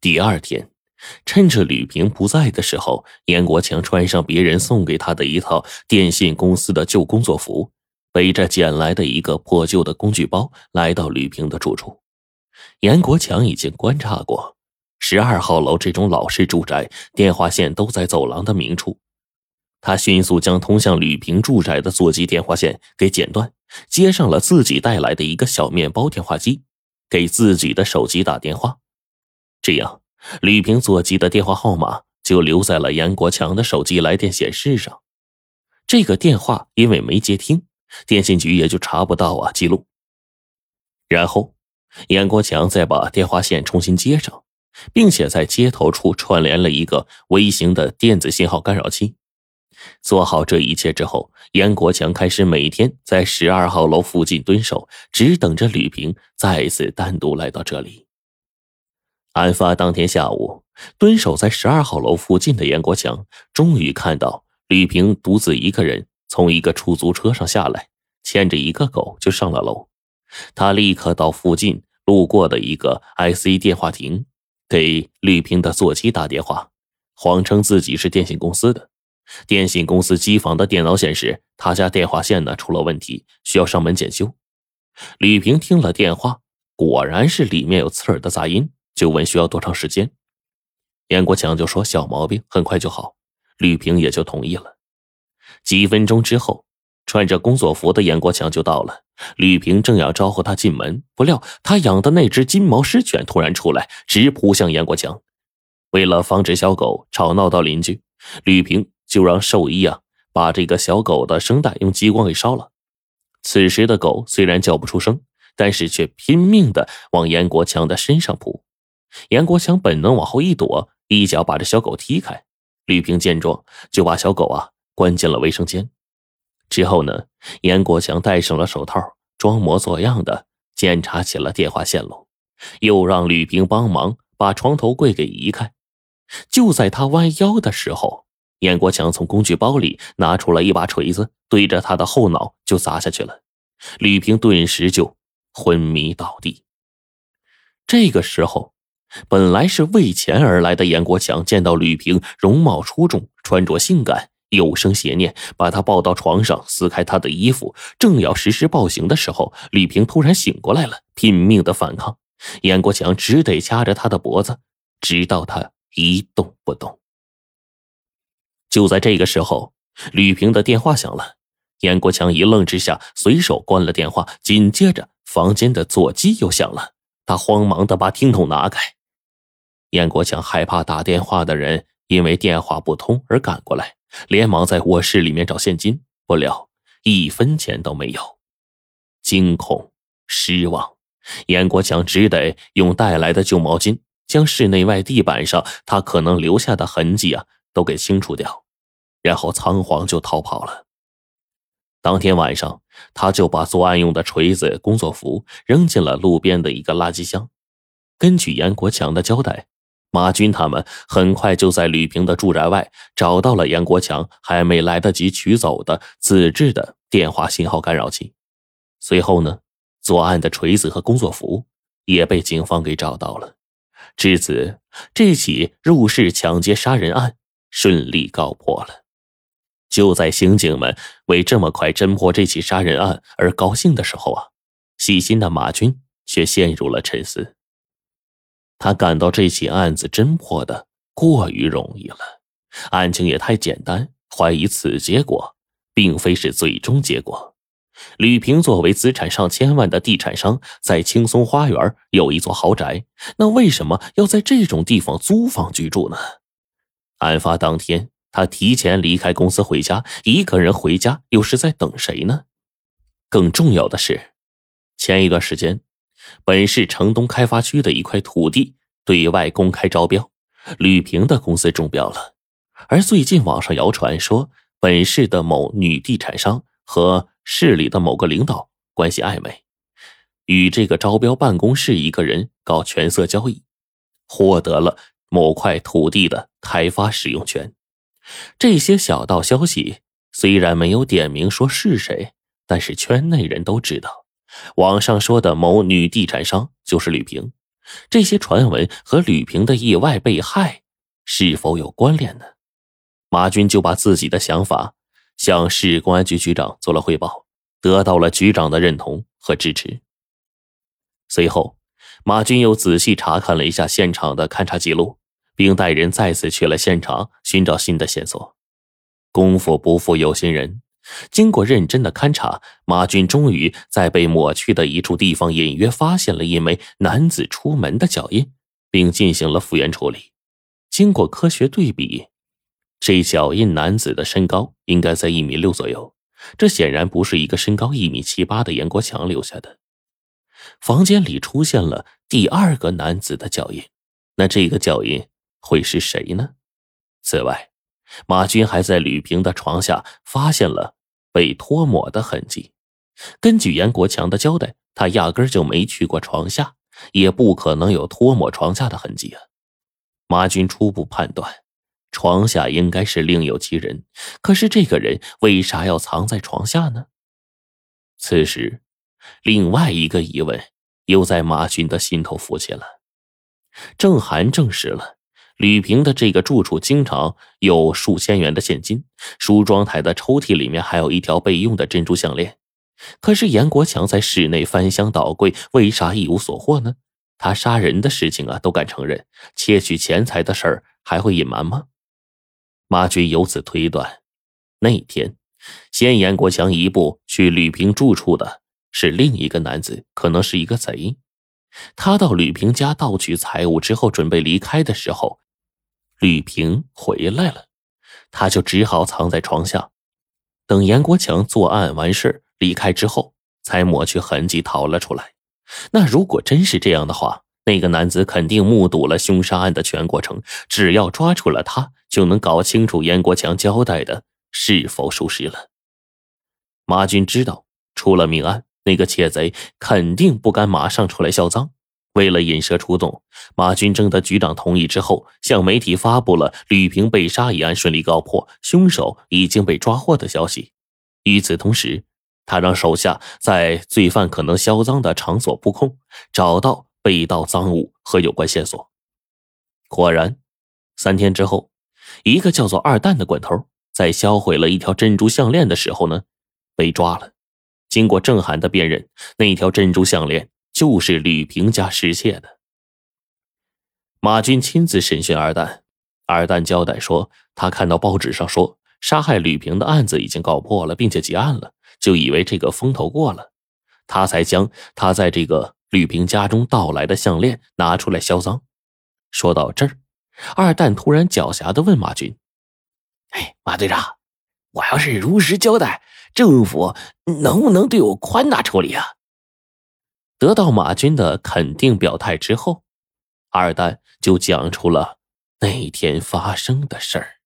第二天，趁着吕平不在的时候，严国强穿上别人送给他的一套电信公司的旧工作服，背着捡来的一个破旧的工具包，来到吕平的住处。严国强已经观察过，十二号楼这种老式住宅，电话线都在走廊的明处。他迅速将通向吕平住宅的座机电话线给剪断，接上了自己带来的一个小面包电话机，给自己的手机打电话。这样，吕平座机的电话号码就留在了严国强的手机来电显示上。这个电话因为没接听，电信局也就查不到啊记录。然后，严国强再把电话线重新接上，并且在接头处串联了一个微型的电子信号干扰器。做好这一切之后，严国强开始每天在十二号楼附近蹲守，只等着吕平再次单独来到这里。案发当天下午，蹲守在十二号楼附近的严国强终于看到吕平独自一个人从一个出租车上下来，牵着一个狗就上了楼。他立刻到附近路过的一个 IC 电话亭，给吕平的座机打电话，谎称自己是电信公司的。电信公司机房的电脑显示，他家电话线呢出了问题，需要上门检修。吕平听了电话，果然是里面有刺耳的杂音。就问需要多长时间，严国强就说小毛病，很快就好。吕平也就同意了。几分钟之后，穿着工作服的严国强就到了。吕平正要招呼他进门，不料他养的那只金毛狮犬突然出来，直扑向严国强。为了防止小狗吵闹到邻居，吕平就让兽医啊把这个小狗的声带用激光给烧了。此时的狗虽然叫不出声，但是却拼命的往严国强的身上扑。严国强本能往后一躲，一脚把这小狗踢开。吕平见状，就把小狗啊关进了卫生间。之后呢，严国强戴上了手套，装模作样的检查起了电话线路，又让吕平帮忙把床头柜给移开。就在他弯腰的时候，严国强从工具包里拿出了一把锤子，对着他的后脑就砸下去了。吕平顿时就昏迷倒地。这个时候。本来是为钱而来的严国强，见到吕平容貌出众，穿着性感，有生邪念，把他抱到床上，撕开他的衣服，正要实施暴行的时候，吕平突然醒过来了，拼命的反抗，严国强只得掐着他的脖子，直到他一动不动。就在这个时候，吕平的电话响了，严国强一愣之下，随手关了电话，紧接着房间的座机又响了，他慌忙的把听筒拿开。严国强害怕打电话的人因为电话不通而赶过来，连忙在卧室里面找现金，不料一分钱都没有。惊恐、失望，严国强只得用带来的旧毛巾将室内外地板上他可能留下的痕迹啊都给清除掉，然后仓皇就逃跑了。当天晚上，他就把作案用的锤子、工作服扔进了路边的一个垃圾箱。根据严国强的交代。马军他们很快就在吕平的住宅外找到了严国强还没来得及取走的自制的电话信号干扰器。随后呢，作案的锤子和工作服也被警方给找到了。至此，这起入室抢劫杀人案顺利告破了。就在刑警们为这么快侦破这起杀人案而高兴的时候啊，细心的马军却陷入了沉思。他感到这起案子侦破的过于容易了，案情也太简单，怀疑此结果并非是最终结果。吕平作为资产上千万的地产商，在青松花园有一座豪宅，那为什么要在这种地方租房居住呢？案发当天，他提前离开公司回家，一个人回家又是在等谁呢？更重要的是，前一段时间。本市城东开发区的一块土地对外公开招标，吕平的公司中标了。而最近网上谣传说，本市的某女地产商和市里的某个领导关系暧昧，与这个招标办公室一个人搞权色交易，获得了某块土地的开发使用权。这些小道消息虽然没有点名说是谁，但是圈内人都知道。网上说的某女地产商就是吕平，这些传闻和吕平的意外被害是否有关联呢？马军就把自己的想法向市公安局局长做了汇报，得到了局长的认同和支持。随后，马军又仔细查看了一下现场的勘查记录，并带人再次去了现场寻找新的线索。功夫不负有心人。经过认真的勘察，马军终于在被抹去的一处地方隐约发现了一枚男子出门的脚印，并进行了复原处理。经过科学对比，这脚印男子的身高应该在一米六左右，这显然不是一个身高一米七八的严国强留下的。房间里出现了第二个男子的脚印，那这个脚印会是谁呢？此外，马军还在吕平的床下发现了被脱抹的痕迹。根据严国强的交代，他压根就没去过床下，也不可能有脱抹床下的痕迹啊。马军初步判断，床下应该是另有其人。可是这个人为啥要藏在床下呢？此时，另外一个疑问又在马军的心头浮起了。郑涵证实了。吕平的这个住处经常有数千元的现金，梳妆台的抽屉里面还有一条备用的珍珠项链。可是严国强在室内翻箱倒柜，为啥一无所获呢？他杀人的事情啊都敢承认，窃取钱财的事儿还会隐瞒吗？马军由此推断，那天先严国强一步去吕平住处的是另一个男子，可能是一个贼。他到吕平家盗取财物之后，准备离开的时候。吕平回来了，他就只好藏在床下，等严国强作案完事离开之后，才抹去痕迹逃了出来。那如果真是这样的话，那个男子肯定目睹了凶杀案的全过程，只要抓住了他，就能搞清楚严国强交代的是否属实了。马军知道，出了命案，那个窃贼肯定不敢马上出来销赃。为了引蛇出洞，马军征得局长同意之后，向媒体发布了吕平被杀一案顺利告破、凶手已经被抓获的消息。与此同时，他让手下在罪犯可能销赃的场所布控，找到被盗赃物和有关线索。果然，三天之后，一个叫做二蛋的滚头在销毁了一条珍珠项链的时候呢，被抓了。经过郑涵的辨认，那条珍珠项链。就是吕平家失窃的。马军亲自审讯二蛋，二蛋交代说，他看到报纸上说杀害吕平的案子已经告破了，并且结案了，就以为这个风头过了，他才将他在这个吕平家中盗来的项链拿出来销赃。说到这儿，二蛋突然狡黠的问马军：“哎，马队长，我要是如实交代，政府能不能对我宽大处理啊？”得到马军的肯定表态之后，二蛋就讲出了那天发生的事儿。